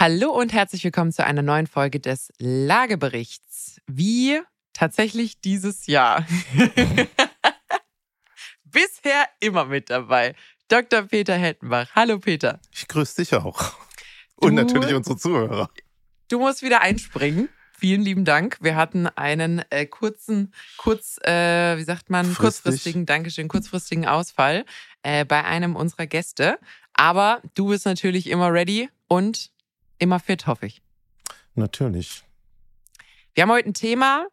Hallo und herzlich willkommen zu einer neuen Folge des Lageberichts. Wie tatsächlich dieses Jahr. Bisher immer mit dabei. Dr. Peter Hettenbach. Hallo Peter. Ich grüße dich auch. Und Du- natürlich unsere Zuhörer. Du musst wieder einspringen. Vielen lieben Dank. Wir hatten einen äh, kurzen, kurz, äh, wie sagt man, Fristig. kurzfristigen, Dankeschön, kurzfristigen Ausfall äh, bei einem unserer Gäste. Aber du bist natürlich immer ready und immer fit, hoffe ich. Natürlich. Wir haben heute ein Thema,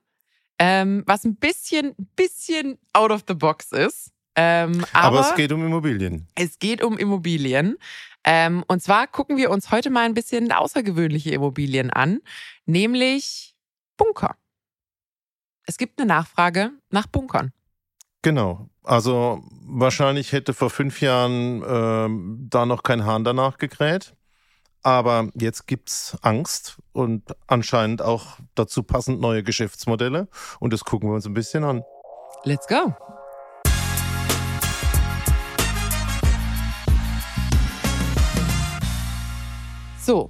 ähm, was ein bisschen, bisschen out of the box ist. Ähm, aber Aber, es geht um Immobilien. Es geht um Immobilien. Ähm, und zwar gucken wir uns heute mal ein bisschen außergewöhnliche Immobilien an, nämlich Bunker. Es gibt eine Nachfrage nach Bunkern. Genau. Also wahrscheinlich hätte vor fünf Jahren ähm, da noch kein Hahn danach gekräht. Aber jetzt gibt's Angst und anscheinend auch dazu passend neue Geschäftsmodelle. Und das gucken wir uns ein bisschen an. Let's go. So,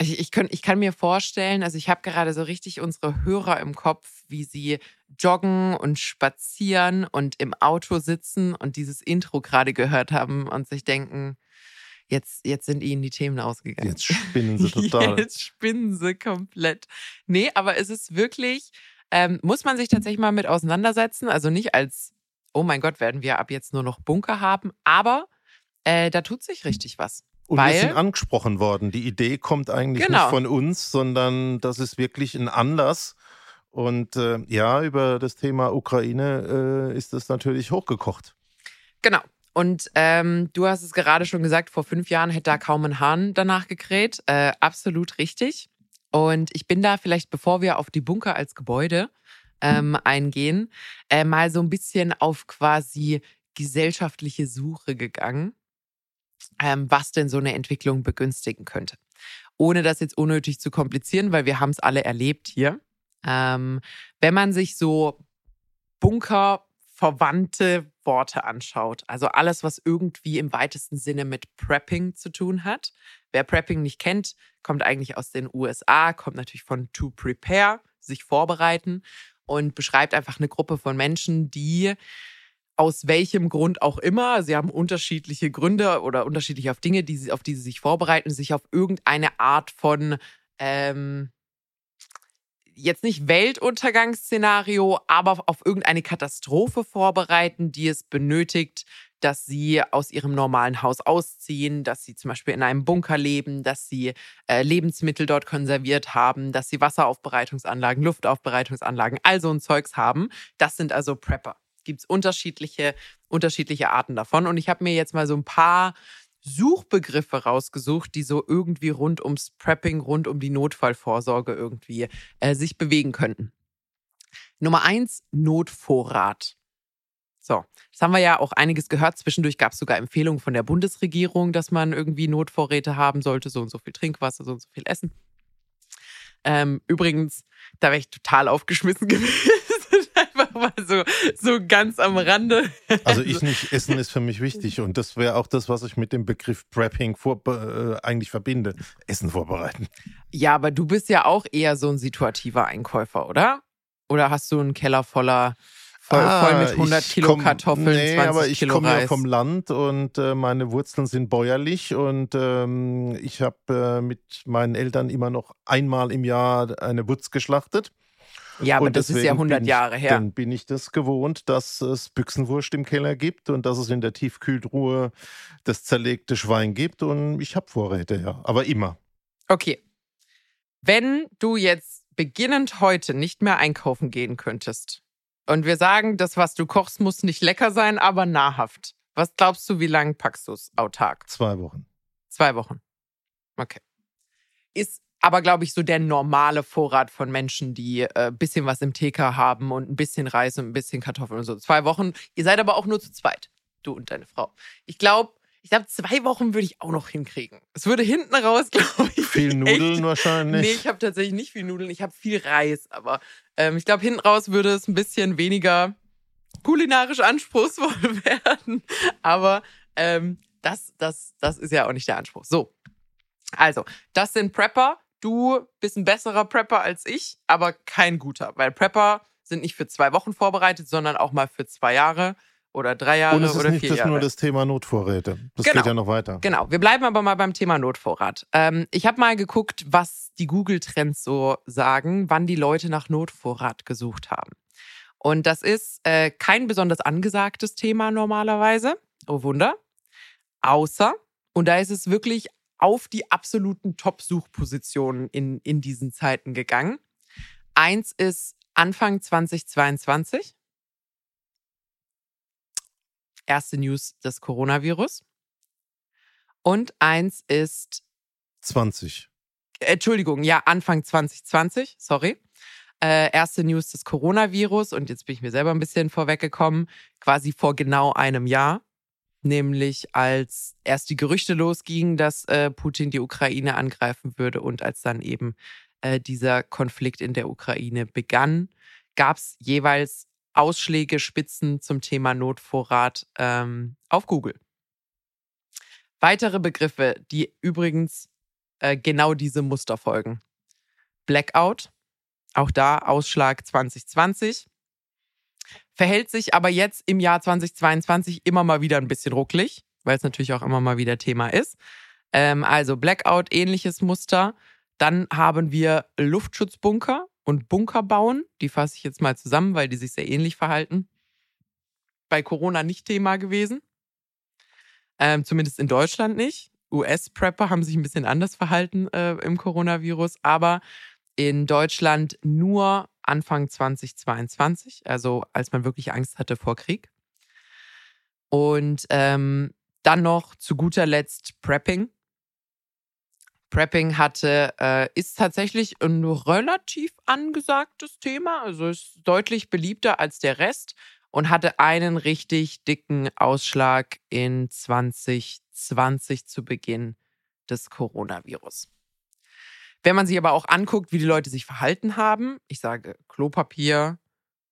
ich, ich, könnt, ich kann mir vorstellen, also ich habe gerade so richtig unsere Hörer im Kopf, wie sie joggen und spazieren und im Auto sitzen und dieses Intro gerade gehört haben und sich denken, jetzt, jetzt sind ihnen die Themen ausgegangen. Jetzt spinnen sie total. Jetzt spinnen sie komplett. Nee, aber es ist wirklich, ähm, muss man sich tatsächlich mal mit auseinandersetzen. Also nicht als, oh mein Gott, werden wir ab jetzt nur noch Bunker haben, aber äh, da tut sich richtig was. Und Weil- wir sind angesprochen worden. Die Idee kommt eigentlich Genau. nicht von uns, sondern das ist wirklich ein Anlass. Und äh, ja, über das Thema Ukraine äh, ist das natürlich hochgekocht. Genau. Und ähm, du hast es gerade schon gesagt, vor fünf Jahren hätte da kaum ein Hahn danach gekräht. Äh, absolut richtig. Und ich bin da vielleicht, bevor wir auf die Bunker als Gebäude ähm, eingehen, äh, mal so ein bisschen auf quasi gesellschaftliche Suche gegangen, ähm, was denn so eine Entwicklung begünstigen könnte. Ohne das jetzt unnötig zu komplizieren, weil wir haben es alle erlebt hier. Ähm, wenn man sich so Bunker verwandte Worte anschaut. Also alles, was irgendwie im weitesten Sinne mit Prepping zu tun hat. Wer Prepping nicht kennt, kommt eigentlich aus den USA, kommt natürlich von to prepare, sich vorbereiten und beschreibt einfach eine Gruppe von Menschen, die aus welchem Grund auch immer, sie haben unterschiedliche Gründe oder unterschiedliche auf Dinge, die sie, auf die sie sich vorbereiten, sich auf irgendeine Art von ähm, jetzt nicht Weltuntergangsszenario, aber auf irgendeine Katastrophe vorbereiten, die es benötigt, dass sie aus ihrem normalen Haus ausziehen, dass sie zum Beispiel in einem Bunker leben, dass sie äh, Lebensmittel dort konserviert haben, dass sie Wasseraufbereitungsanlagen, Luftaufbereitungsanlagen, all so ein Zeugs haben. Das sind also Prepper. Gibt es unterschiedliche, unterschiedliche Arten davon. Und ich habe mir jetzt mal so ein paar Suchbegriffe rausgesucht, die so irgendwie rund ums Prepping, rund um die Notfallvorsorge irgendwie äh, sich bewegen könnten. Nummer eins, Notvorrat. So, das haben wir ja auch einiges gehört. Zwischendurch gab es sogar Empfehlungen von der Bundesregierung, dass man irgendwie Notvorräte haben sollte, so und so viel Trinkwasser, so und so viel Essen. Ähm, übrigens, da wäre ich total aufgeschmissen gewesen. Einfach mal so, so ganz am Rande. Also ich nicht, Essen ist für mich wichtig. Und das wäre auch das, was ich mit dem Begriff Prepping vor, äh, eigentlich verbinde. Essen vorbereiten. Ja, aber du bist ja auch eher so ein situativer Einkäufer, oder? Oder hast du einen Keller voller, voll, voll mit 100 Ah, ich Kilo komm- Kartoffeln, nee, 20 aber ich komme ja vom Land und äh, meine Wurzeln sind bäuerlich und ähm, ich habe äh, mit meinen Eltern immer noch einmal im Jahr eine Wurz geschlachtet. Ja, aber und das ist ja deswegen 100 bin Jahre ich, her. Dann bin ich das gewohnt, dass es Büchsenwurst im Keller gibt und dass es in der Tiefkühltruhe das zerlegte Schwein gibt und ich habe Vorräte, ja, aber immer. Okay. Wenn du jetzt beginnend heute nicht mehr einkaufen gehen könntest und wir sagen, das, was du kochst, muss nicht lecker sein, aber nahrhaft. Was glaubst du, wie lange packst du es autark? Zwei Wochen. Zwei Wochen. Okay. Ist aber, glaube ich, so der normale Vorrat von Menschen, die äh, bisschen was im TK haben und ein bisschen Reis und ein bisschen Kartoffeln und so. Zwei Wochen. Ihr seid aber auch nur zu zweit, du und deine Frau. Ich glaube, ich glaube, zwei Wochen würde ich auch noch hinkriegen. Es würde hinten raus, glaube ich. Viel Nudeln echt- wahrscheinlich. Nee, ich habe tatsächlich nicht viel Nudeln, ich habe viel Reis, aber ähm, ich glaube, hinten raus würde es ein bisschen weniger kulinarisch anspruchsvoll werden. Aber ähm, das, das, das ist ja auch nicht der Anspruch. So. Also, das sind Prepper. Du bist ein besserer Prepper als ich, aber kein guter, weil Prepper sind nicht für zwei Wochen vorbereitet, sondern auch mal für zwei Jahre oder drei Jahre Und es ist oder nicht vier das Jahre. nur das Thema Notvorräte. Das Genau. geht ja noch weiter. Genau, wir bleiben aber mal beim Thema Notvorrat. Ähm, ich habe mal geguckt, was die Google-Trends so sagen, wann die Leute nach Notvorrat gesucht haben. Und das ist äh, kein besonders angesagtes Thema normalerweise. Oh Wunder. Außer, und da ist es wirklich auf die absoluten Top-Suchpositionen in, in diesen Zeiten gegangen. Eins ist Anfang 2022. Erste News des Coronavirus. Und eins ist, 20. Entschuldigung, ja, Anfang 2020, sorry. Äh, erste News des Coronavirus. Und jetzt bin ich mir selber ein bisschen vorweggekommen, quasi vor genau einem Jahr. Nämlich als erst die Gerüchte losgingen, dass äh, Putin die Ukraine angreifen würde und als dann eben äh, dieser Konflikt in der Ukraine begann, gab es jeweils Ausschläge, Spitzen zum Thema Notvorrat ähm, auf Google. Weitere Begriffe, die übrigens äh, genau diese Muster folgen. Blackout, auch da Ausschlag 2020. Verhält sich aber jetzt im Jahr 2022 immer mal wieder ein bisschen rucklig, weil es natürlich auch immer mal wieder Thema ist. Ähm, also Blackout, ähnliches Muster. Dann haben wir Luftschutzbunker und Bunker bauen. Die fasse ich jetzt mal zusammen, weil die sich sehr ähnlich verhalten. Bei Corona nicht Thema gewesen. Ähm, zumindest in Deutschland nicht. US-Prepper haben sich ein bisschen anders verhalten äh, im Coronavirus, aber in Deutschland nur Anfang 2022, also als man wirklich Angst hatte vor Krieg. Und ähm, dann noch zu guter Letzt Prepping. Prepping hatte, äh, ist tatsächlich ein relativ angesagtes Thema, also ist deutlich beliebter als der Rest und hatte einen richtig dicken Ausschlag in 2020 zu Beginn des Coronavirus. Wenn man sich aber auch anguckt, wie die Leute sich verhalten haben, ich sage Klopapier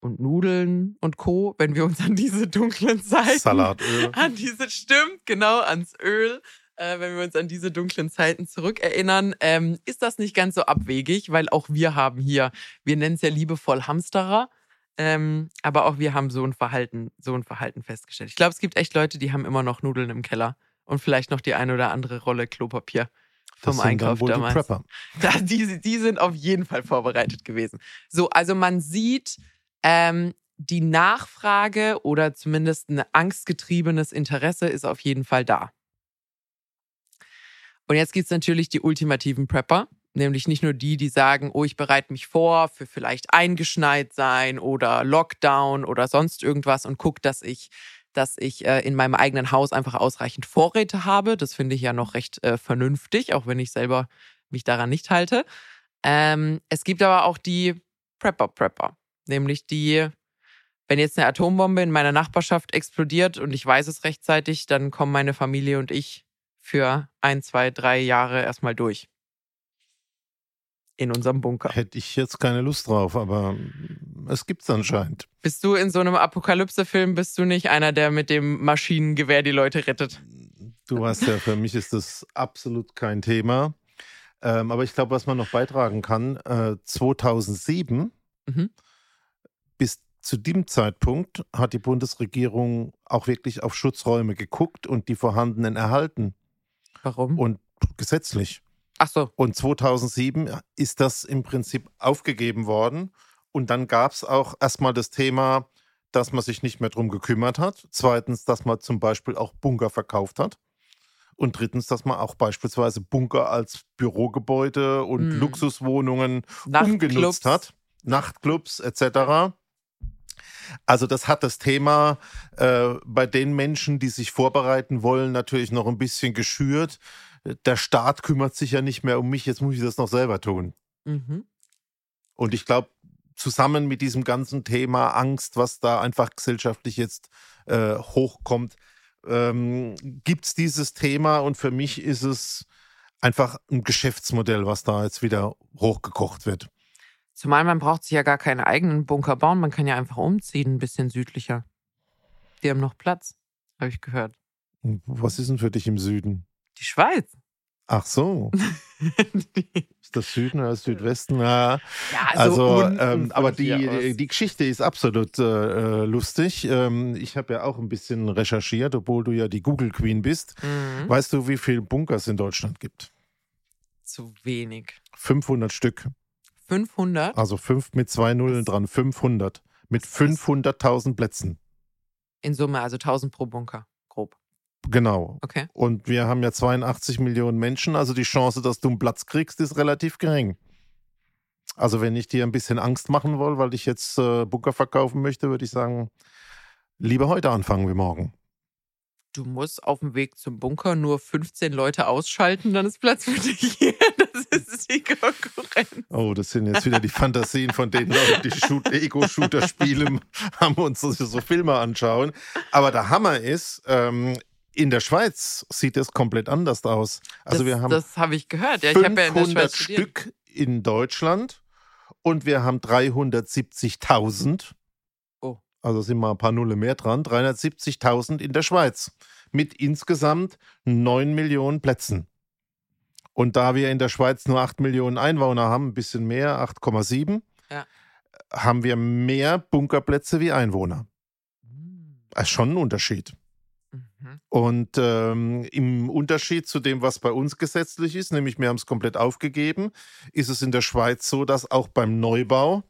und Nudeln und Co., wenn wir uns an diese dunklen Zeiten, Salatöl. an diese, stimmt, genau, ans Öl, äh, wenn wir uns an diese dunklen Zeiten zurückerinnern, ähm, ist das nicht ganz so abwegig, weil auch wir haben hier, wir nennen es ja liebevoll Hamsterer, ähm, aber auch wir haben so ein Verhalten, so ein Verhalten festgestellt. Ich glaube, es gibt echt Leute, die haben immer noch Nudeln im Keller und vielleicht noch die eine oder andere Rolle Klopapier vom Das Einkauf die damals. Prepper. Da, die, die sind auf jeden Fall vorbereitet gewesen. So, also man sieht, ähm, die Nachfrage oder zumindest ein angstgetriebenes Interesse ist auf jeden Fall da. Und jetzt gibt es natürlich die ultimativen Prepper, nämlich nicht nur die, die sagen, oh, ich bereite mich vor für vielleicht eingeschneit sein oder Lockdown oder sonst irgendwas und guck, dass ich dass ich äh, in meinem eigenen Haus einfach ausreichend Vorräte habe. Das finde ich ja noch recht äh, vernünftig, auch wenn ich selber mich daran nicht halte. Ähm, es gibt aber auch die Prepper-Prepper, nämlich die, wenn jetzt eine Atombombe in meiner Nachbarschaft explodiert und ich weiß es rechtzeitig, dann kommen meine Familie und ich für ein, zwei, drei Jahre erstmal durch. In unserem Bunker. Hätte ich jetzt keine Lust drauf, aber es gibt's anscheinend. Bist du in so einem Apokalypse-Film, bist du nicht einer, der mit dem Maschinengewehr die Leute rettet? Du weißt ja, für mich ist das absolut kein Thema. Ähm, aber ich glaube, was man noch beitragen kann, äh, 2007 Mhm. bis zu dem Zeitpunkt hat die Bundesregierung auch wirklich auf Schutzräume geguckt und die vorhandenen erhalten Warum? und gesetzlich. Ach so. Und 2007 ist das im Prinzip aufgegeben worden. Und dann gab es auch erstmal das Thema, dass man sich nicht mehr drum gekümmert hat. Zweitens, dass man zum Beispiel auch Bunker verkauft hat. Und drittens, dass man auch beispielsweise Bunker als Bürogebäude und Hm. Luxuswohnungen umgenutzt hat. Nachtclubs etc. Also das hat das Thema äh, bei den Menschen, die sich vorbereiten wollen, natürlich noch ein bisschen geschürt. Der Staat kümmert sich ja nicht mehr um mich, jetzt muss ich das noch selber tun. Mhm. Und ich glaube, zusammen mit diesem ganzen Thema Angst, was da einfach gesellschaftlich jetzt äh, hochkommt, ähm, gibt es dieses Thema und für mich ist es einfach ein Geschäftsmodell, was da jetzt wieder hochgekocht wird. Zumal man braucht sich ja gar keinen eigenen Bunker bauen, man kann ja einfach umziehen, ein bisschen südlicher. Die haben noch Platz, habe ich gehört. Und Was ist denn für dich im Süden? Die Schweiz. Ach so. ist das Süden oder das Südwesten? Ja, ja also, also ähm, aber die, die Geschichte ist absolut äh, lustig. Ähm, ich habe ja auch ein bisschen recherchiert, obwohl du ja die Google Queen bist. Mhm. Weißt du, wie viele Bunker es in Deutschland gibt? Zu wenig. 500 Stück. 500? Also fünf mit zwei Nullen dran. 500. Mit 500.000 Plätzen. In Summe, also 1000 pro Bunker. Genau. Okay. Und wir haben ja 82 Millionen Menschen, also die Chance, dass du einen Platz kriegst, ist relativ gering. Also wenn ich dir ein bisschen Angst machen will, weil ich jetzt äh, Bunker verkaufen möchte, würde ich sagen, lieber heute anfangen wie morgen. Du musst auf dem Weg zum Bunker nur 15 Leute ausschalten, dann ist Platz für dich hier. Das ist die Konkurrenz. Oh, das sind jetzt wieder die Fantasien von den Leuten, die Ego-Shooter spielen, haben uns so Filme anschauen. Aber der Hammer ist, ähm, in der Schweiz sieht es komplett anders aus. Also das, wir haben das habe ich gehört. Ja, ich habe ja in Stück in Deutschland und wir haben 370.000. Oh. Also sind mal ein paar Nulle mehr dran. 370.000 in der Schweiz mit insgesamt 9 Millionen Plätzen. Und da wir in der Schweiz nur 8 Millionen Einwohner haben, ein bisschen mehr, 8,7, ja. haben wir mehr Bunkerplätze wie Einwohner. Hm. Das ist schon ein Unterschied. Mhm. Und ähm, im Unterschied zu dem, was bei uns gesetzlich ist, nämlich wir haben es komplett aufgegeben, ist es in der Schweiz so, dass auch beim Neubau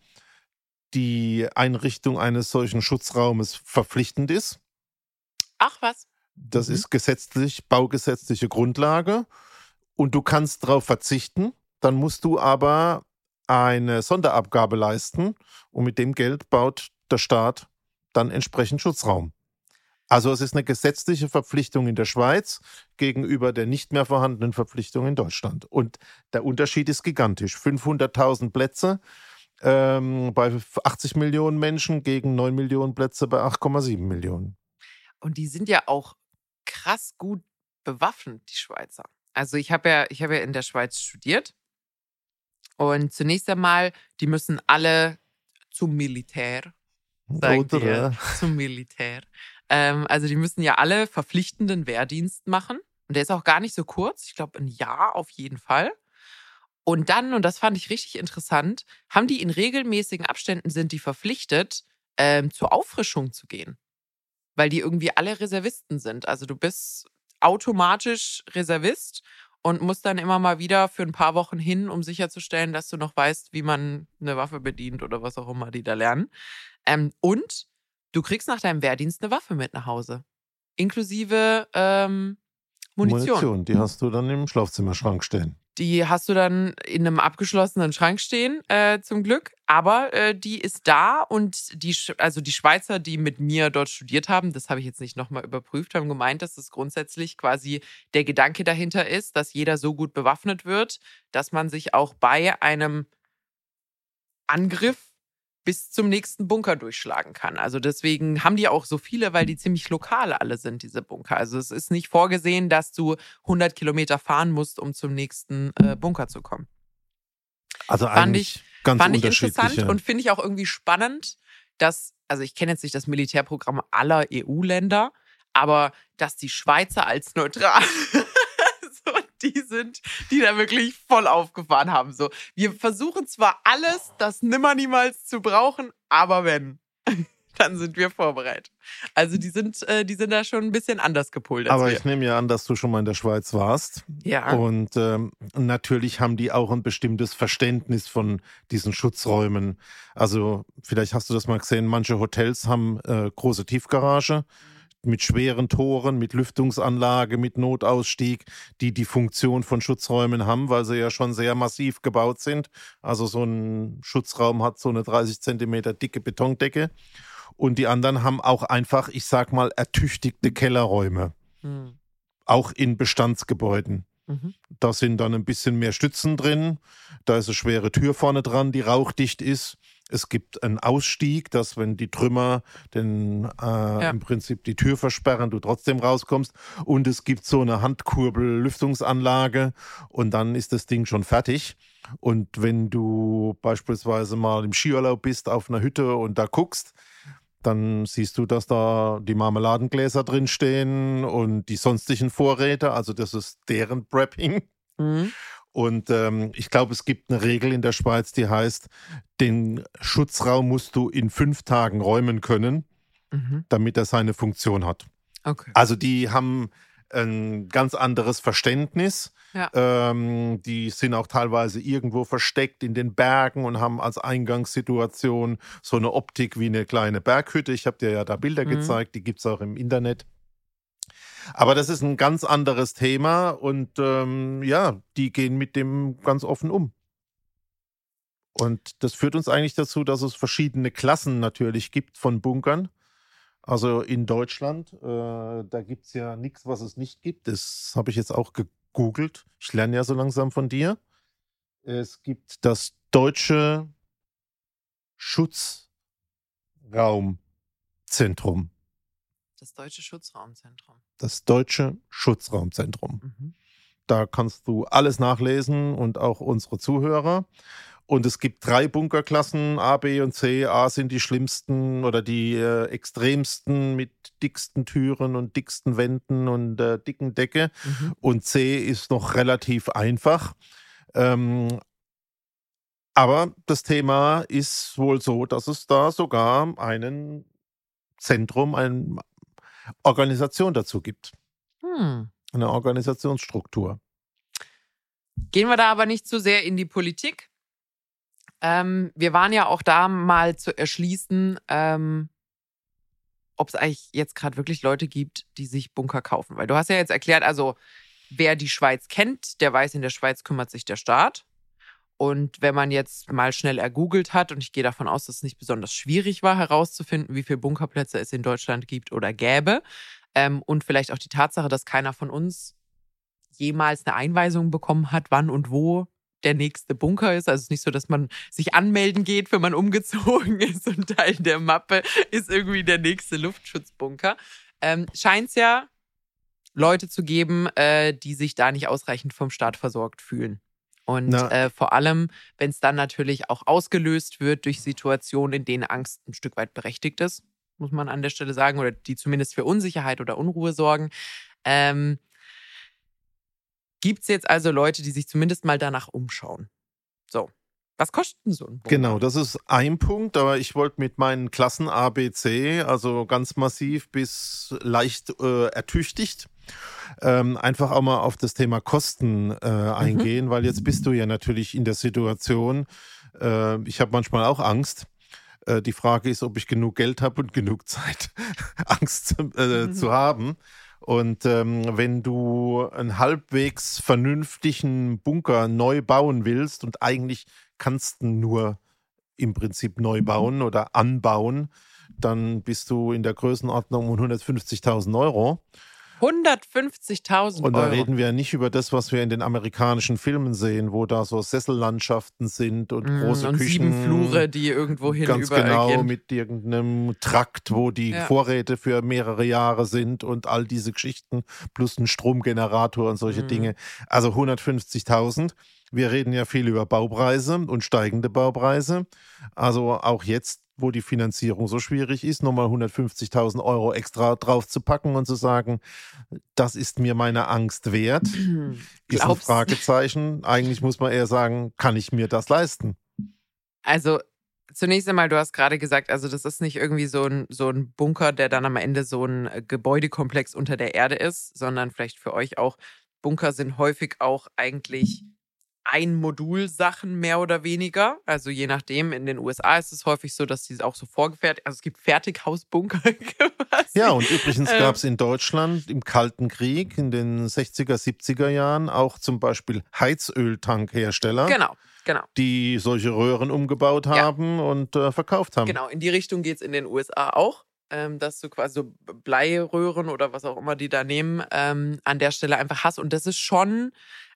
die Einrichtung eines solchen Schutzraumes verpflichtend ist. Ach was. Das mhm. ist gesetzlich, baugesetzliche Grundlage. Und du kannst darauf verzichten, dann musst du aber eine Sonderabgabe leisten und mit dem Geld baut der Staat dann entsprechend Schutzraum. Also es ist eine gesetzliche Verpflichtung in der Schweiz gegenüber der nicht mehr vorhandenen Verpflichtung in Deutschland. Und der Unterschied ist gigantisch. 500.000 Plätze ähm, bei 80 Millionen Menschen gegen 9 Millionen Plätze bei 8,7 Millionen. Und die sind ja auch krass gut bewaffnet, die Schweizer. Also ich habe ja, ich ja in der Schweiz studiert. Und zunächst einmal, die müssen alle zum Militär. Sagen Oder? zum Militär. Ähm, also die müssen ja alle verpflichtenden Wehrdienst machen. Und der ist auch gar nicht so kurz. Ich glaube, ein Jahr auf jeden Fall. Und dann, und das fand ich richtig interessant, haben die in regelmäßigen Abständen sind die verpflichtet, ähm, zur Auffrischung zu gehen. Weil die irgendwie alle Reservisten sind. Also du bist automatisch Reservist und musst dann immer mal wieder für ein paar Wochen hin, um sicherzustellen, dass du noch weißt, wie man eine Waffe bedient oder was auch immer die da lernen. Ähm, und Du kriegst nach deinem Wehrdienst eine Waffe mit nach Hause. Inklusive ähm, Munition. Munition, die hast du dann im Schlafzimmerschrank stehen. Die hast du dann in einem abgeschlossenen Schrank stehen, äh, zum Glück. Aber äh, die ist da und die, also die Schweizer, die mit mir dort studiert haben, das habe ich jetzt nicht nochmal überprüft, haben gemeint, dass das grundsätzlich quasi der Gedanke dahinter ist, dass jeder so gut bewaffnet wird, dass man sich auch bei einem Angriff bis zum nächsten Bunker durchschlagen kann. Also deswegen haben die auch so viele, weil die ziemlich lokal alle sind, diese Bunker. Also es ist nicht vorgesehen, dass du 100 Kilometer fahren musst, um zum nächsten äh, Bunker zu kommen. Also fand ich ganz fand ich interessant und finde ich auch irgendwie spannend, dass also ich kenne jetzt nicht das Militärprogramm aller EU-Länder, aber dass die Schweizer als neutral die sind, die da wirklich voll aufgefahren haben. So, wir versuchen zwar alles, das nimmer niemals zu brauchen, aber wenn, dann sind wir vorbereitet. Also die sind, äh, die sind da schon ein bisschen anders gepolt. aber wir. ich nehme ja an, dass du schon mal in der Schweiz warst. Ja. Und ähm, natürlich haben die auch ein bestimmtes Verständnis von diesen Schutzräumen. Also vielleicht hast du das mal gesehen, manche Hotels haben äh, große Tiefgarage. Mhm mit schweren Toren, mit Lüftungsanlage, mit Notausstieg, die die Funktion von Schutzräumen haben, weil sie ja schon sehr massiv gebaut sind. Also so ein Schutzraum hat so eine 30 Zentimeter dicke Betondecke. Und die anderen haben auch einfach, ich sag mal, ertüchtigte Kellerräume. Mhm. Auch in Bestandsgebäuden. Mhm. Da sind dann ein bisschen mehr Stützen drin. Da ist eine schwere Tür vorne dran, die rauchdicht ist. Es gibt einen Ausstieg, dass wenn die Trümmer den, äh, ja. im Prinzip die Tür versperren, du trotzdem rauskommst. Und es gibt so eine Handkurbel-Lüftungsanlage und dann ist das Ding schon fertig. Und wenn du beispielsweise mal im Skiurlaub bist auf einer Hütte und da guckst, dann siehst du, dass da die Marmeladengläser drinstehen und die sonstigen Vorräte. Also das ist deren Prepping. Mhm. Und ähm, ich glaube, es gibt eine Regel in der Schweiz, die heißt, den Schutzraum musst du in fünf Tagen räumen können, mhm. damit er seine Funktion hat. Okay. Also die haben ein ganz anderes Verständnis. Ja. Ähm, die sind auch teilweise irgendwo versteckt in den Bergen und haben als Eingangssituation so eine Optik wie eine kleine Berghütte. Ich habe dir ja da Bilder mhm. gezeigt, die gibt es auch im Internet. Aber das ist ein ganz anderes Thema und ähm, ja, die gehen mit dem ganz offen um. Und das führt uns eigentlich dazu, dass es verschiedene Klassen natürlich gibt von Bunkern. Also in Deutschland, äh, da gibt es ja nichts, was es nicht gibt. Das habe ich jetzt auch gegoogelt. Ich lerne ja so langsam von dir. Es gibt das deutsche Schutzraumzentrum. Das deutsche Schutzraumzentrum. Das deutsche Schutzraumzentrum. Mhm. Da kannst du alles nachlesen und auch unsere Zuhörer. Und es gibt drei Bunkerklassen, A, B und C. A sind die schlimmsten oder die äh, extremsten mit dicksten Türen und dicksten Wänden und äh, dicken Decke. Mhm. Und C ist noch relativ einfach. Ähm, aber das Thema ist wohl so, dass es da sogar einen Zentrum, eine Organisation dazu gibt. Hm. Eine Organisationsstruktur. Gehen wir da aber nicht zu sehr in die Politik. Ähm, wir waren ja auch da mal zu erschließen, ähm, ob es eigentlich jetzt gerade wirklich Leute gibt, die sich Bunker kaufen. Weil du hast ja jetzt erklärt, also wer die Schweiz kennt, der weiß, in der Schweiz kümmert sich der Staat. Und wenn man jetzt mal schnell ergoogelt hat, und ich gehe davon aus, dass es nicht besonders schwierig war, herauszufinden, wie viele Bunkerplätze es in Deutschland gibt oder gäbe, ähm, und vielleicht auch die Tatsache, dass keiner von uns jemals eine Einweisung bekommen hat, wann und wo der nächste Bunker ist. Also es ist nicht so, dass man sich anmelden geht, wenn man umgezogen ist und Teil der Mappe ist irgendwie der nächste Luftschutzbunker. Ähm, Scheint es ja Leute zu geben, äh, die sich da nicht ausreichend vom Staat versorgt fühlen. Und äh, vor allem, wenn es dann natürlich auch ausgelöst wird durch Situationen, in denen Angst ein Stück weit berechtigt ist, muss man an der Stelle sagen, oder die zumindest für Unsicherheit oder Unruhe sorgen, ähm, Gibt es jetzt also Leute, die sich zumindest mal danach umschauen? So. Was kostet denn so ein Bunker? Genau, das ist ein Punkt, aber ich wollte mit meinen Klassen ABC, also ganz massiv bis leicht äh, ertüchtigt, ähm, einfach auch mal auf das Thema Kosten äh, mhm. eingehen, mhm. weil jetzt bist du ja natürlich in der Situation, äh, ich habe manchmal auch Angst. Äh, die Frage ist, ob ich genug Geld habe und genug Zeit, Angst zu, äh, mhm. zu haben. Und ähm, wenn du einen halbwegs vernünftigen Bunker neu bauen willst und eigentlich kannst du nur im Prinzip neu mhm. bauen oder anbauen, dann bist du in der Größenordnung um 150.000 Euro. 150.000 Euro. Und da reden wir ja nicht über das, was wir in den amerikanischen Filmen sehen, wo da so Sessellandschaften sind und mm, große und Küchen. Sieben Flure, die irgendwo hin Ganz genau, gehen. mit irgendeinem Trakt, wo die ja. Vorräte für mehrere Jahre sind und all diese Geschichten, plus ein Stromgenerator und solche mm. Dinge. Also 150.000. Wir reden ja viel über Baupreise und steigende Baupreise. Also auch jetzt wo die Finanzierung so schwierig ist, nochmal 150.000 Euro extra drauf zu packen und zu sagen, das ist mir meine Angst wert, ist ein Fragezeichen. Eigentlich muss man eher sagen, kann ich mir das leisten? Also zunächst einmal, du hast gerade gesagt, also das ist nicht irgendwie so ein, so ein Bunker, der dann am Ende so ein Gebäudekomplex unter der Erde ist, sondern vielleicht für euch auch, Bunker sind häufig auch eigentlich ein Modul Sachen mehr oder weniger. Also je nachdem, in den USA ist es häufig so, dass die auch so vorgefertigt, also es gibt Fertighausbunker. Ja, und übrigens ähm, gab es in Deutschland im Kalten Krieg in den 60er, 70er Jahren auch zum Beispiel Heizöltankhersteller. Genau. Genau. Die solche Röhren umgebaut haben ja. und äh, verkauft haben. Genau, in die Richtung geht es in den USA auch ähm, dass du quasi so Bleiröhren oder was auch immer die da nehmen, ähm, an der Stelle einfach hast. Und das ist schon,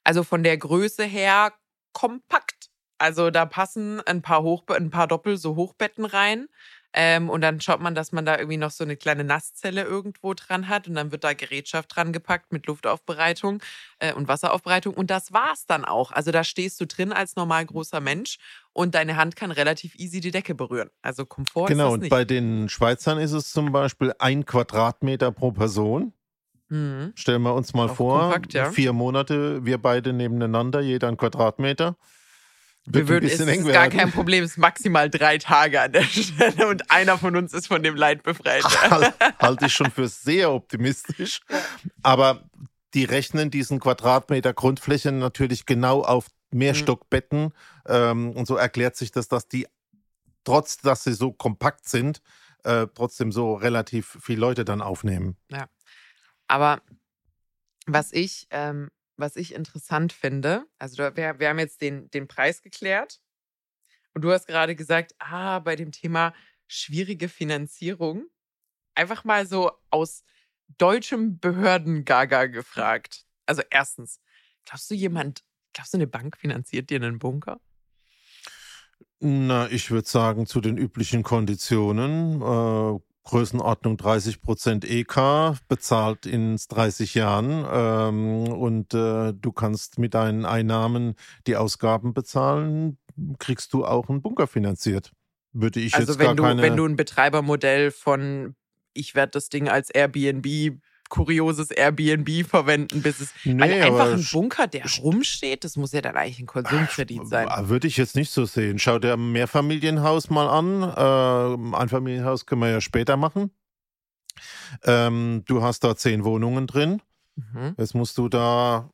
also von der Größe her kompakt. Also da passen ein paar Hoch, ein paar Doppel so Hochbetten rein. Ähm, und dann schaut man, dass man da irgendwie noch so eine kleine Nasszelle irgendwo dran hat und dann wird da Gerätschaft dran gepackt mit Luftaufbereitung äh, und Wasseraufbereitung und das war's dann auch. Also da stehst du drin als normal großer Mensch und deine Hand kann relativ easy die Decke berühren. Also Komfort genau, ist Genau, und bei den Schweizern ist es zum Beispiel ein Quadratmeter pro Person. Mhm. Stellen wir uns mal Auch vor, kompakt, ja. vier Monate, wir beide nebeneinander, jeder ein Quadratmeter. Wir würden, es ist gar kein Problem, es ist maximal drei Tage an der Stelle und einer von uns ist von dem Leid befreit. Halte ich schon für sehr optimistisch. Aber die rechnen diesen Quadratmeter Grundfläche natürlich genau auf Mehrstockbetten. Mhm. Ähm, und so erklärt sich das, dass die, trotz dass sie so kompakt sind, äh, trotzdem so relativ viele Leute dann aufnehmen. Ja. Aber was ich ähm, was ich interessant finde, also wir, wir haben jetzt den, den Preis geklärt und du hast gerade gesagt, ah, bei dem Thema schwierige Finanzierung, einfach mal so aus deutschem Behörden-Gaga gefragt. Also erstens, glaubst du jemand, glaubst du eine Bank finanziert dir einen Bunker? Na, ich würde sagen, zu den üblichen Konditionen. Äh, Größenordnung 30 Prozent EK, bezahlt in 30 Jahren ähm, und äh, du kannst mit deinen Einnahmen die Ausgaben bezahlen, kriegst du auch einen Bunker finanziert. Würde ich also jetzt wenn gar du, keine... wenn du ein Betreibermodell von ich werde das Ding als Airbnb kurioses Airbnb verwenden, bis es. Nee, weil einfach ein Bunker, der rumsteht, das muss ja dann eigentlich ein Konsumkredit sein. Würde ich jetzt nicht so sehen. Schau dir ein Mehrfamilienhaus mal an. Äh, ein Familienhaus können wir ja später machen. Ähm, du hast da zehn Wohnungen drin. Mhm. Jetzt musst du da,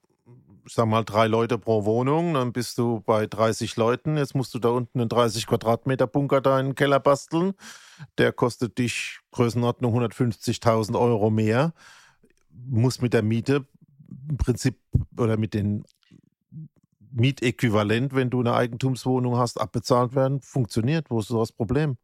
ich sag mal, drei Leute pro Wohnung. Dann bist du bei 30 Leuten. Jetzt musst du da unten einen 30 Quadratmeter Bunker da in den Keller basteln. Der kostet dich Größenordnung 150.000 Euro mehr muss mit der Miete im Prinzip oder mit den Mietäquivalent, wenn du eine Eigentumswohnung hast, abbezahlt werden. Funktioniert. Wo ist so das Problem?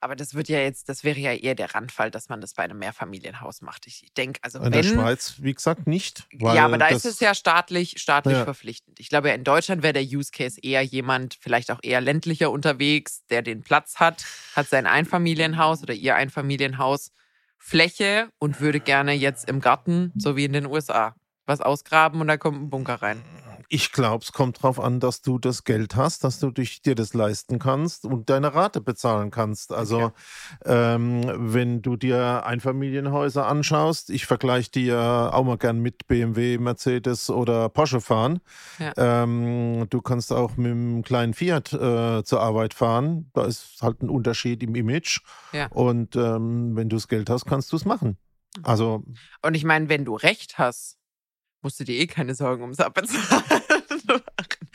Aber das wird ja jetzt, das wäre ja eher der Randfall, dass man das bei einem Mehrfamilienhaus macht. Ich denke, also in wenn, der Schweiz, wie gesagt, nicht. ja, aber da ist es ja staatlich, staatlich ja. verpflichtend. Ich glaube, in Deutschland wäre der Use Case eher jemand, vielleicht auch eher ländlicher unterwegs, der den Platz hat, hat sein Einfamilienhaus oder ihr Einfamilienhaus Fläche und würde gerne jetzt im Garten, so wie in den USA, was ausgraben und da kommt ein Bunker rein. Ich glaube, es kommt darauf an, dass du das Geld hast, dass du dich, dir das leisten kannst und deine Rate bezahlen kannst. Also okay. ähm, wenn du dir Einfamilienhäuser anschaust, ich vergleiche die ja auch mal gern mit BMW, Mercedes oder Porsche fahren. Ja. Ähm, du kannst auch mit einem kleinen Fiat äh, zur Arbeit fahren. Da ist halt ein Unterschied im Image. Ja. Und ähm, wenn du das Geld hast, kannst du es machen. Also. Und ich meine, wenn du recht hast, musst du dir eh keine Sorgen ums Abbezahlen machen.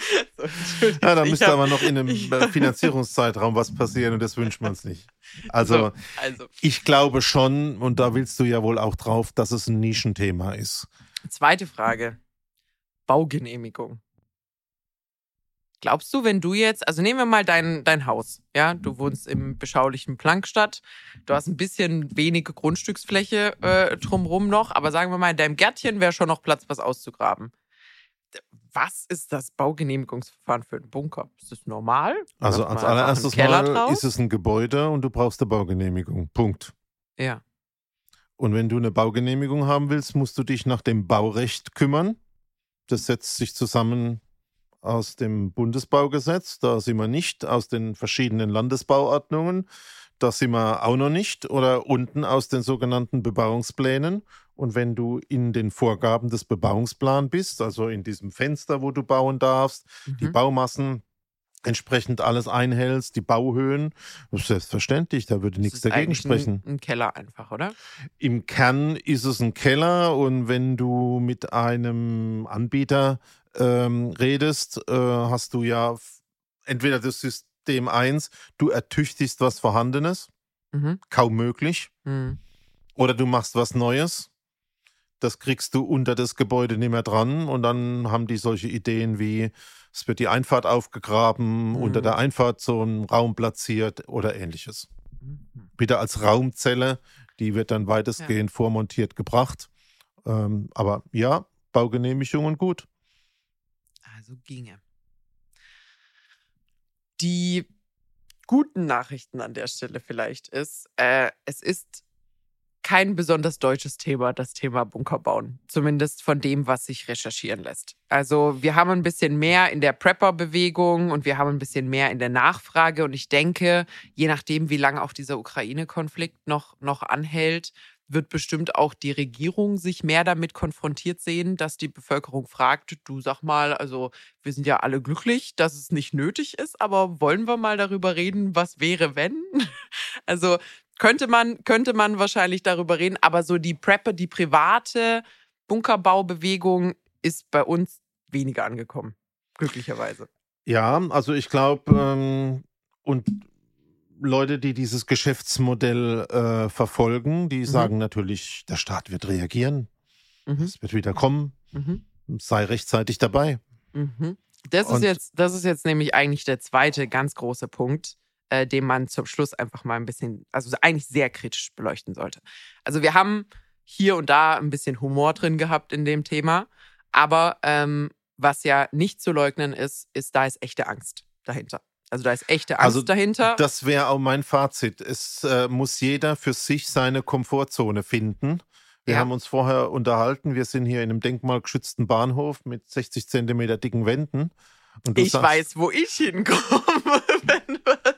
So, ja, da müsste aber noch in einem Finanzierungszeitraum was passieren und das wünscht man es nicht. Also, so, also, ich glaube schon, und da willst du ja wohl auch drauf, dass es ein Nischenthema ist. Zweite Frage. Baugenehmigung. Glaubst du, wenn du jetzt, also nehmen wir mal dein, dein Haus, ja, du wohnst im beschaulichen Plankstadt, du hast ein bisschen wenige Grundstücksfläche äh, drumrum noch, aber sagen wir mal, in deinem Gärtchen wäre schon noch Platz, was auszugraben. Was ist das Baugenehmigungsverfahren für einen Bunker? Ist das normal? Also als allererstes Mal drauf? ist es ein Gebäude und du brauchst eine Baugenehmigung. Punkt. Ja. Und wenn du eine Baugenehmigung haben willst, musst du dich nach dem Baurecht kümmern. Das setzt sich zusammen aus dem Bundesbaugesetz, da sind wir nicht, aus den verschiedenen Landesbauordnungen, da sind wir auch noch nicht, oder unten aus den sogenannten Bebauungsplänen. Und wenn du in den Vorgaben des Bebauungsplans bist, also in diesem Fenster, wo du bauen darfst, mhm. die Baumassen, entsprechend alles einhältst, die Bauhöhen, selbstverständlich, da würde das nichts dagegen sprechen. Ein, ein, Keller einfach, oder? Im Kern ist es ein Keller und wenn du mit einem Anbieter ähm, redest, äh, hast du ja entweder das System 1, du ertüchtigst was Vorhandenes, mhm. kaum möglich, mhm. oder du machst was Neues. Das kriegst du unter das Gebäude nicht mehr dran und dann haben die solche Ideen wie, es wird die Einfahrt aufgegraben, mhm. unter der Einfahrt so ein Raum platziert oder ähnliches. Mhm. Wieder als Raumzelle, die wird dann weitestgehend ja. vormontiert gebracht. Ähm, aber ja, Baugenehmigungen gut so ginge. Die guten Nachrichten an der Stelle vielleicht ist, äh, es ist kein besonders deutsches Thema, das Thema Bunker bauen. Zumindest von dem, was sich recherchieren lässt. Also wir haben ein bisschen mehr in der Prepper-Bewegung und wir haben ein bisschen mehr in der Nachfrage. Und ich denke, je nachdem, wie lange auch dieser Ukraine-Konflikt noch, noch anhält, wird bestimmt auch die Regierung sich mehr damit konfrontiert sehen, dass die Bevölkerung fragt, du sag mal, also wir sind ja alle glücklich, dass es nicht nötig ist, aber wollen wir mal darüber reden, was wäre, wenn? Also könnte man, könnte man wahrscheinlich darüber reden, aber so die Prepper, die private Bunkerbaubewegung ist bei uns weniger angekommen, glücklicherweise. Ja, also ich glaube, ähm, und Leute, die dieses Geschäftsmodell äh, verfolgen, die mhm. sagen natürlich, der Staat wird reagieren. Mhm. Es wird wieder kommen. Mhm. Sei rechtzeitig dabei. Mhm. Das, ist jetzt, das ist jetzt nämlich eigentlich der zweite ganz große Punkt, äh, den man zum Schluss einfach mal ein bisschen, also eigentlich sehr kritisch beleuchten sollte. Also wir haben hier und da ein bisschen Humor drin gehabt in dem Thema, aber ähm, was ja nicht zu leugnen ist, ist, da ist echte Angst dahinter. Also da ist echte Angst also, dahinter. Das wäre auch mein Fazit. Es äh, muss jeder für sich seine Komfortzone finden. Wir ja. haben uns vorher unterhalten. Wir sind hier in einem denkmalgeschützten Bahnhof mit 60 Zentimeter dicken Wänden. ich sagst, weiß, wo ich hinkomme, wenn was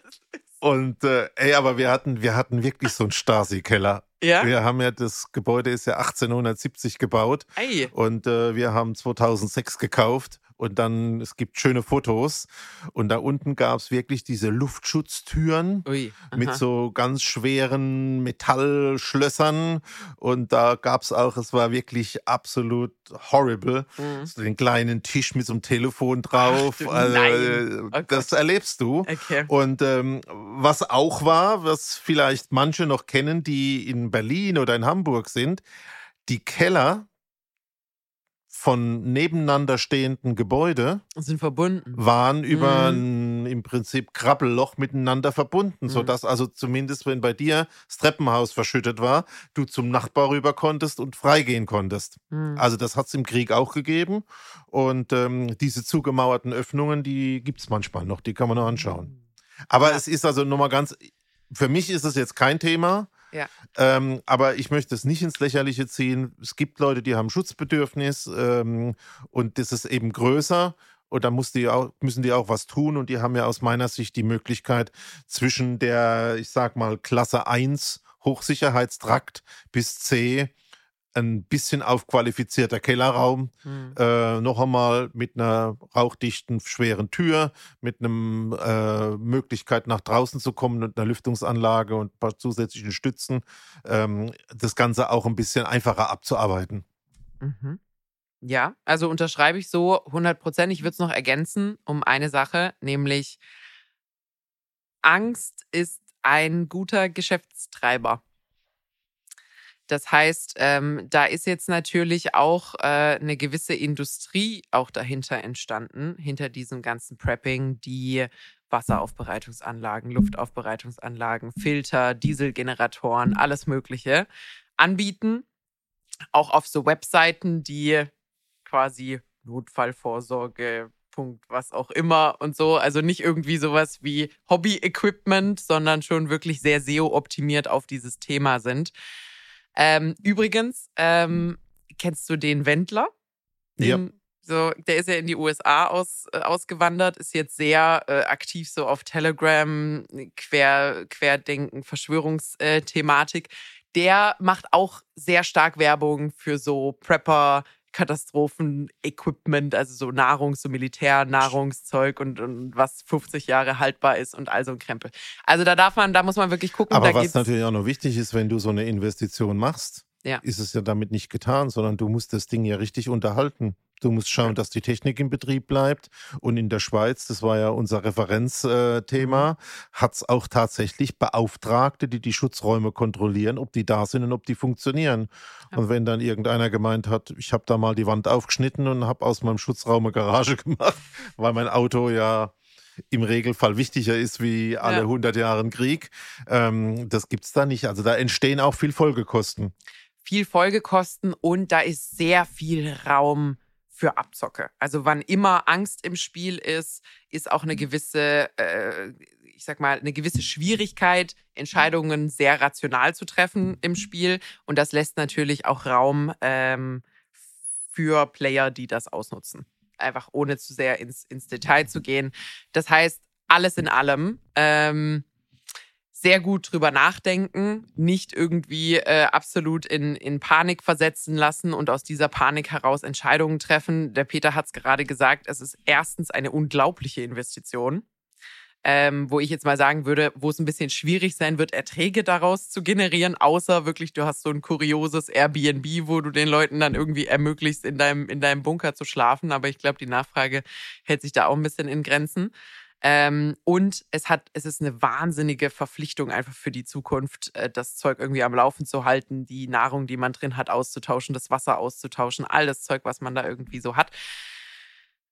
Und äh, ey, aber wir hatten, wir hatten wirklich so einen Stasi-Keller. Ja. Wir haben ja das Gebäude ist ja 1870 gebaut Ei. und äh, wir haben 2006 gekauft und dann, es gibt schöne Fotos. Und da unten gab es wirklich diese Luftschutztüren Ui, mit so ganz schweren Metallschlössern. Und da gab es auch, es war wirklich absolut horrible. Mhm. So den kleinen Tisch mit so einem Telefon drauf. Ach, also, äh, oh das erlebst du. Okay. Und ähm, was auch war, was vielleicht manche noch kennen, die in Berlin oder in Hamburg sind, die Keller von nebeneinander stehenden Gebäude sind verbunden. waren über mhm. ein im Prinzip Krabbelloch miteinander verbunden, mhm. sodass also zumindest, wenn bei dir das Treppenhaus verschüttet war, du zum Nachbar rüber konntest und freigehen konntest. Mhm. Also das hat es im Krieg auch gegeben und ähm, diese zugemauerten Öffnungen, die gibt es manchmal noch, die kann man noch anschauen. Mhm. Aber ja. es ist also nochmal ganz, für mich ist es jetzt kein Thema, ja. Ähm, aber ich möchte es nicht ins Lächerliche ziehen. Es gibt Leute, die haben Schutzbedürfnis ähm, und das ist eben größer. Und da muss die auch, müssen die auch was tun. Und die haben ja aus meiner Sicht die Möglichkeit, zwischen der, ich sag mal, Klasse 1 Hochsicherheitstrakt bis C ein bisschen aufqualifizierter Kellerraum, mhm. äh, noch einmal mit einer rauchdichten, schweren Tür, mit einer äh, Möglichkeit nach draußen zu kommen und einer Lüftungsanlage und ein paar zusätzlichen Stützen, ähm, das Ganze auch ein bisschen einfacher abzuarbeiten. Mhm. Ja, also unterschreibe ich so 100 Prozent. Ich würde es noch ergänzen um eine Sache, nämlich Angst ist ein guter Geschäftstreiber. Das heißt, ähm, da ist jetzt natürlich auch äh, eine gewisse Industrie auch dahinter entstanden, hinter diesem ganzen Prepping, die Wasseraufbereitungsanlagen, Luftaufbereitungsanlagen, Filter, Dieselgeneratoren, alles Mögliche anbieten. Auch auf so Webseiten, die quasi Notfallvorsorge, Punkt, was auch immer und so. Also nicht irgendwie sowas wie Hobby-Equipment, sondern schon wirklich sehr SEO-optimiert auf dieses Thema sind. Ähm, übrigens, ähm, kennst du den Wendler? Den, ja. So, der ist ja in die USA aus, äh, ausgewandert, ist jetzt sehr äh, aktiv so auf Telegram, Quer, Querdenken, Verschwörungsthematik. Der macht auch sehr stark Werbung für so Prepper, Katastrophen-Equipment, also so Nahrungs-, so Militärnahrungszeug und, und was 50 Jahre haltbar ist und all so ein Krempel. Also da darf man, da muss man wirklich gucken. Aber was natürlich auch noch wichtig ist, wenn du so eine Investition machst, ja. ist es ja damit nicht getan, sondern du musst das Ding ja richtig unterhalten. Du musst schauen, dass die Technik in Betrieb bleibt. Und in der Schweiz, das war ja unser Referenzthema, mhm. hat es auch tatsächlich Beauftragte, die die Schutzräume kontrollieren, ob die da sind und ob die funktionieren. Ja. Und wenn dann irgendeiner gemeint hat, ich habe da mal die Wand aufgeschnitten und habe aus meinem Schutzraum eine Garage gemacht, weil mein Auto ja im Regelfall wichtiger ist wie alle ja. 100 Jahre Krieg. Ähm, das gibt es da nicht. Also da entstehen auch viel Folgekosten. Viel Folgekosten und da ist sehr viel Raum für Abzocke. Also wann immer Angst im Spiel ist, ist auch eine gewisse, äh, ich sag mal, eine gewisse Schwierigkeit, Entscheidungen sehr rational zu treffen im Spiel. Und das lässt natürlich auch Raum ähm, für Player, die das ausnutzen. Einfach ohne zu sehr ins, ins Detail zu gehen. Das heißt, alles in allem ähm, sehr gut drüber nachdenken, nicht irgendwie äh, absolut in, in Panik versetzen lassen und aus dieser Panik heraus Entscheidungen treffen. Der Peter hat es gerade gesagt, es ist erstens eine unglaubliche Investition. Ähm, wo ich jetzt mal sagen würde, wo es ein bisschen schwierig sein wird, Erträge daraus zu generieren, außer wirklich, du hast so ein kurioses Airbnb, wo du den Leuten dann irgendwie ermöglichst, in deinem, in deinem Bunker zu schlafen. Aber ich glaube, die Nachfrage hält sich da auch ein bisschen in Grenzen. Ähm, und es hat, es ist eine wahnsinnige Verpflichtung einfach für die Zukunft, äh, das Zeug irgendwie am Laufen zu halten, die Nahrung, die man drin hat, auszutauschen, das Wasser auszutauschen, all das Zeug, was man da irgendwie so hat.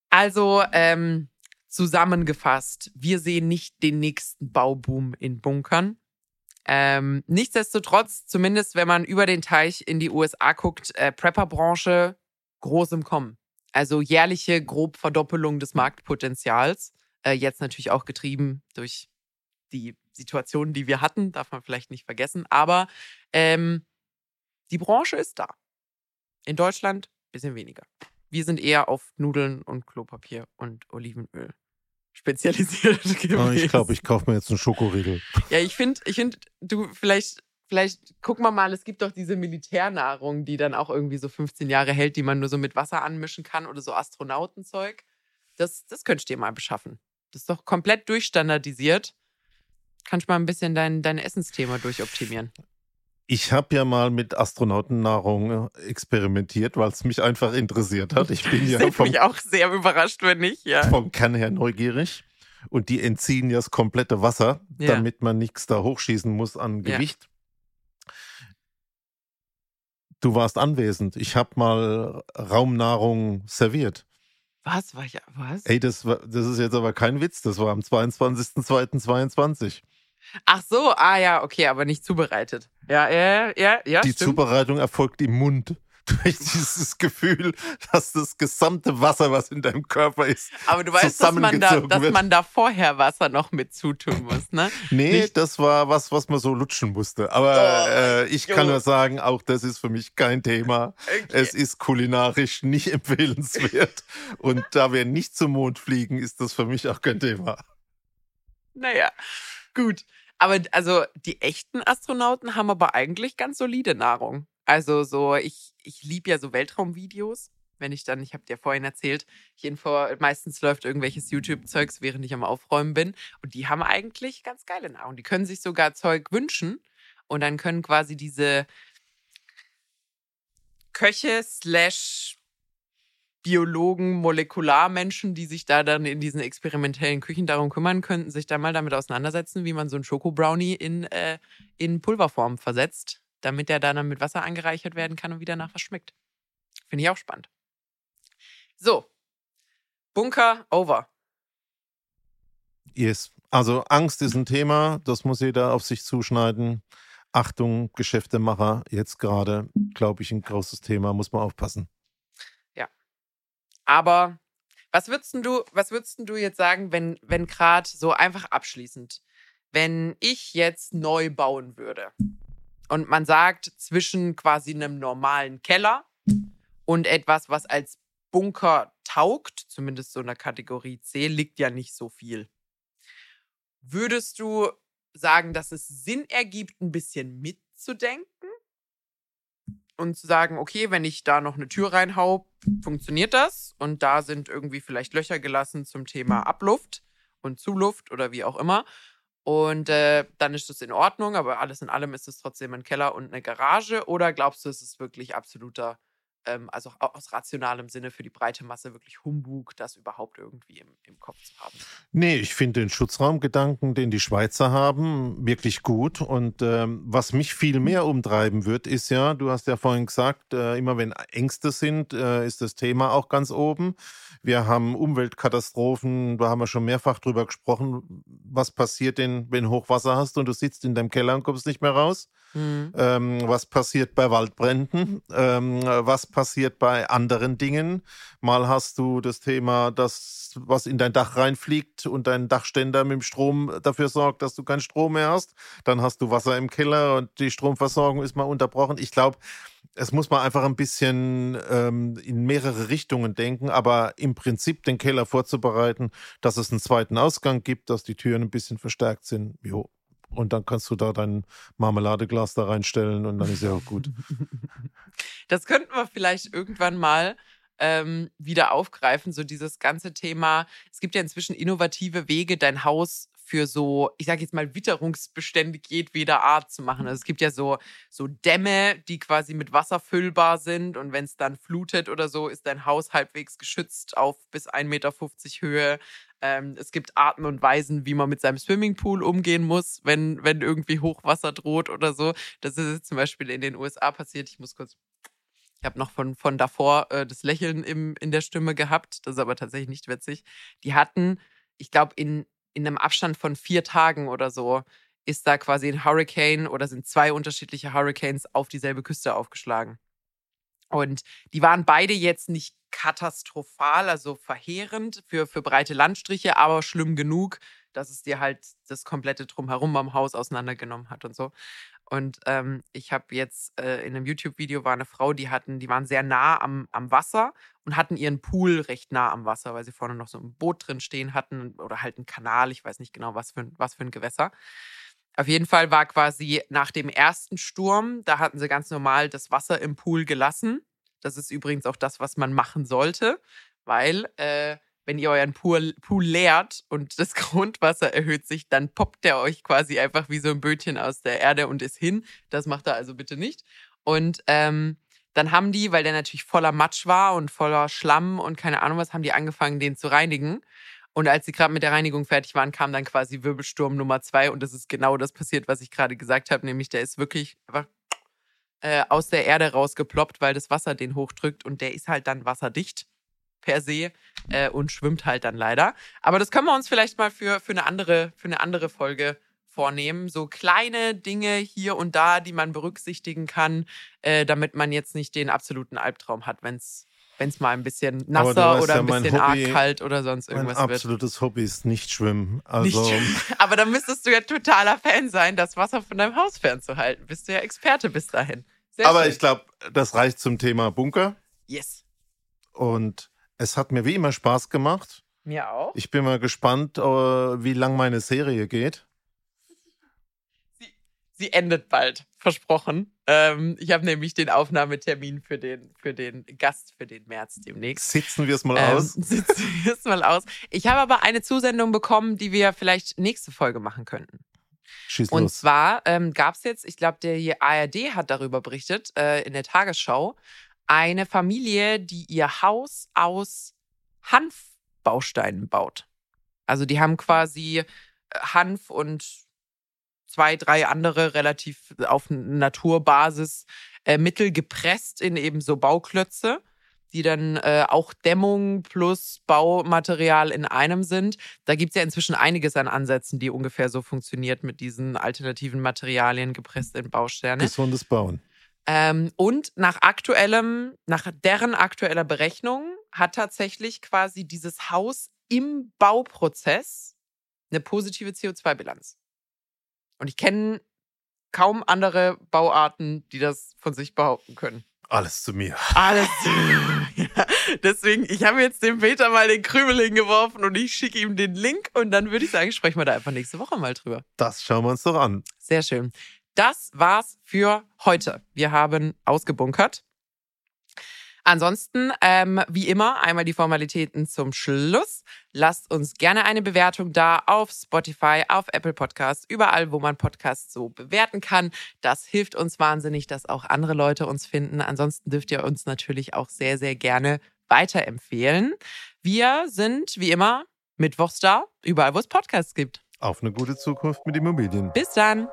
Also ähm, zusammengefasst, wir sehen nicht den nächsten Bauboom in Bunkern. Ähm, nichtsdestotrotz, zumindest wenn man über den Teich in die USA guckt, äh, Prepper-Branche groß im Kommen. Also jährliche grob Verdoppelung des Marktpotenzials. Äh, jetzt natürlich auch getrieben durch die Situationen, die wir hatten, darf man vielleicht nicht vergessen. Aber ähm, die Branche ist da. In Deutschland ein bisschen weniger. Wir sind eher auf Nudeln und Klopapier und Olivenöl spezialisiert gewesen. Oh, ich glaube, ich kaufe mir jetzt einen Schokoriegel. Ja, ich finde, ich finde, du vielleicht, vielleicht gucken wir mal, es gibt doch diese Militärnahrung, die dann auch irgendwie so 15 Jahre hält, die man nur so mit Wasser anmischen kann oder so Astronautenzeug. Das, das könntest du dir mal beschaffen. Das ist doch komplett durchstandardisiert. Kannst du mal ein bisschen dein, dein Essensthema durchoptimieren. Ich habe ja mal mit Astronautennahrung äh, experimentiert, weil es mich einfach interessiert hat. Ich bin ja vom, mich auch sehr überrascht, wenn nicht, ja. Vom Kern her neugierig. Und die entziehen ja das komplette Wasser, ja. damit man nichts da hochschießen muss an Gewicht. Ja. Du warst anwesend. Ich habe mal Raumnahrung serviert. Was? War ich, was? Ey, das, war, das ist jetzt aber kein Witz. Das war am 22.02.22. Ach so, ah ja, okay, aber nicht zubereitet. Ja, ja, ja, ja. Die stimmt. Zubereitung erfolgt im Mund. Durch dieses Gefühl, dass das gesamte Wasser, was in deinem Körper ist, Aber du weißt, dass man da, dass man da vorher Wasser noch mit zutun muss, ne? Nee, Nicht? das war was, was man so lutschen musste. Aber oh, äh, ich jo. kann nur sagen, auch das ist für mich kein Thema. Okay. Es ist kulinarisch nicht empfehlenswert. Und da wir nicht zum Mond fliegen, ist das für mich auch kein Thema. Naja, gut. Aber also die echten Astronauten haben aber eigentlich ganz solide Nahrung. Also so, ich, ich liebe ja so Weltraumvideos. Wenn ich dann, ich habe dir vorhin erzählt, info, meistens läuft irgendwelches YouTube-Zeugs, während ich am Aufräumen bin. Und die haben eigentlich ganz geile Nahrung. Die können sich sogar Zeug wünschen. Und dann können quasi diese Köche slash Biologen, Molekularmenschen, die sich da dann in diesen experimentellen Küchen darum kümmern, könnten sich da mal damit auseinandersetzen, wie man so einen Schoko-Brownie in, äh, in Pulverform versetzt, damit der dann mit Wasser angereichert werden kann und wieder nach was schmeckt. Finde ich auch spannend. So, Bunker over. Yes. Also Angst ist ein Thema, das muss jeder auf sich zuschneiden. Achtung, Geschäftemacher, jetzt gerade, glaube ich, ein großes Thema, muss man aufpassen. Aber was würdest du, was würdest du jetzt sagen, wenn, wenn gerade so einfach abschließend, wenn ich jetzt neu bauen würde und man sagt, zwischen quasi einem normalen Keller und etwas, was als Bunker taugt, zumindest so in der Kategorie C, liegt ja nicht so viel. Würdest du sagen, dass es Sinn ergibt, ein bisschen mitzudenken? und zu sagen, okay, wenn ich da noch eine Tür reinhau, funktioniert das. Und da sind irgendwie vielleicht Löcher gelassen zum Thema Abluft und Zuluft oder wie auch immer. Und äh, dann ist das in Ordnung, aber alles in allem ist es trotzdem ein Keller und eine Garage. Oder glaubst du, es ist wirklich absoluter ähm, also aus rationalem Sinne für die breite Masse wirklich Humbug, das überhaupt irgendwie im, im Kopf zu haben. Nee, ich finde den Schutzraumgedanken, den die Schweizer haben, wirklich gut. Und ähm, was mich viel mehr umtreiben wird, ist ja, du hast ja vorhin gesagt, äh, immer wenn Ängste sind, äh, ist das Thema auch ganz oben. Wir haben Umweltkatastrophen, da haben wir schon mehrfach drüber gesprochen. Was passiert denn, wenn Hochwasser hast und du sitzt in deinem Keller und kommst nicht mehr raus? Mhm. Ähm, was passiert bei Waldbränden? Ähm, was passiert bei anderen Dingen? Mal hast du das Thema, dass was in dein Dach reinfliegt und dein Dachständer mit dem Strom dafür sorgt, dass du keinen Strom mehr hast. Dann hast du Wasser im Keller und die Stromversorgung ist mal unterbrochen. Ich glaube, es muss man einfach ein bisschen ähm, in mehrere Richtungen denken, aber im Prinzip den Keller vorzubereiten, dass es einen zweiten Ausgang gibt, dass die Türen ein bisschen verstärkt sind. Jo, und dann kannst du da dein Marmeladeglas da reinstellen und dann ist ja auch gut. Das könnten wir vielleicht irgendwann mal ähm, wieder aufgreifen, so dieses ganze Thema. Es gibt ja inzwischen innovative Wege, dein Haus für so, ich sage jetzt mal, witterungsbeständig jedweder Art zu machen. Also es gibt ja so, so Dämme, die quasi mit Wasser füllbar sind und wenn es dann flutet oder so, ist dein Haus halbwegs geschützt auf bis 1,50 Meter Höhe. Ähm, es gibt Arten und Weisen, wie man mit seinem Swimmingpool umgehen muss, wenn, wenn irgendwie Hochwasser droht oder so. Das ist jetzt zum Beispiel in den USA passiert. Ich muss kurz ich habe noch von, von davor äh, das Lächeln im, in der Stimme gehabt. Das ist aber tatsächlich nicht witzig. Die hatten, ich glaube, in in einem Abstand von vier Tagen oder so ist da quasi ein Hurricane oder sind zwei unterschiedliche Hurricanes auf dieselbe Küste aufgeschlagen. Und die waren beide jetzt nicht katastrophal, also verheerend für, für breite Landstriche, aber schlimm genug, dass es dir halt das komplette Drumherum am Haus auseinandergenommen hat und so. Und ähm, ich habe jetzt äh, in einem YouTube-Video war eine Frau, die hatten, die waren sehr nah am, am Wasser und hatten ihren Pool recht nah am Wasser, weil sie vorne noch so ein Boot drin stehen hatten oder halt einen Kanal, ich weiß nicht genau, was für, was für ein Gewässer. Auf jeden Fall war quasi nach dem ersten Sturm, da hatten sie ganz normal das Wasser im Pool gelassen. Das ist übrigens auch das, was man machen sollte, weil äh, wenn ihr euren Pool, Pool leert und das Grundwasser erhöht sich, dann poppt der euch quasi einfach wie so ein Bötchen aus der Erde und ist hin. Das macht er also bitte nicht. Und ähm, dann haben die, weil der natürlich voller Matsch war und voller Schlamm und keine Ahnung was, haben die angefangen, den zu reinigen. Und als sie gerade mit der Reinigung fertig waren, kam dann quasi Wirbelsturm Nummer zwei. Und das ist genau das passiert, was ich gerade gesagt habe, nämlich der ist wirklich einfach äh, aus der Erde rausgeploppt, weil das Wasser den hochdrückt und der ist halt dann wasserdicht per se äh, und schwimmt halt dann leider. Aber das können wir uns vielleicht mal für, für, eine, andere, für eine andere Folge vornehmen. So kleine Dinge hier und da, die man berücksichtigen kann, äh, damit man jetzt nicht den absoluten Albtraum hat, wenn es wenn es mal ein bisschen nasser oder ja, ein bisschen Hobby, arg kalt oder sonst irgendwas mein wird. absolutes Hobby ist nicht schwimmen. Also nicht, aber dann müsstest du ja totaler Fan sein, das Wasser von deinem Haus fernzuhalten. Bist du ja Experte bis dahin. Sehr aber schön. ich glaube, das reicht zum Thema Bunker. Yes. Und es hat mir wie immer Spaß gemacht. Mir auch. Ich bin mal gespannt, äh, wie lang meine Serie geht. Sie, sie endet bald, versprochen. Ähm, ich habe nämlich den Aufnahmetermin für den, für den Gast für den März demnächst. Sitzen wir es mal ähm, aus? Sitzen wir es mal aus. Ich habe aber eine Zusendung bekommen, die wir vielleicht nächste Folge machen könnten. Schieß Und los. zwar ähm, gab es jetzt, ich glaube, der ARD hat darüber berichtet, äh, in der Tagesschau, eine Familie, die ihr Haus aus Hanfbausteinen baut. Also die haben quasi äh, Hanf und zwei, drei andere relativ auf Naturbasis äh, Mittel gepresst in eben so Bauklötze, die dann äh, auch Dämmung plus Baumaterial in einem sind. Da gibt es ja inzwischen einiges an Ansätzen, die ungefähr so funktioniert mit diesen alternativen Materialien gepresst in Bausterne. Gesundes Bauen. Ähm, und nach aktuellem, nach deren aktueller Berechnung hat tatsächlich quasi dieses Haus im Bauprozess eine positive CO2-Bilanz. Und ich kenne kaum andere Bauarten, die das von sich behaupten können. Alles zu mir. Alles zu mir. Ja, deswegen, ich habe jetzt dem Peter mal den Krümel hingeworfen und ich schicke ihm den Link und dann würde ich sagen, sprechen wir da einfach nächste Woche mal drüber. Das schauen wir uns doch an. Sehr schön. Das war's für heute. Wir haben ausgebunkert. Ansonsten, ähm, wie immer, einmal die Formalitäten zum Schluss. Lasst uns gerne eine Bewertung da auf Spotify, auf Apple Podcasts, überall, wo man Podcasts so bewerten kann. Das hilft uns wahnsinnig, dass auch andere Leute uns finden. Ansonsten dürft ihr uns natürlich auch sehr, sehr gerne weiterempfehlen. Wir sind, wie immer, Mittwochs da, überall, wo es Podcasts gibt. Auf eine gute Zukunft mit Immobilien. Bis dann.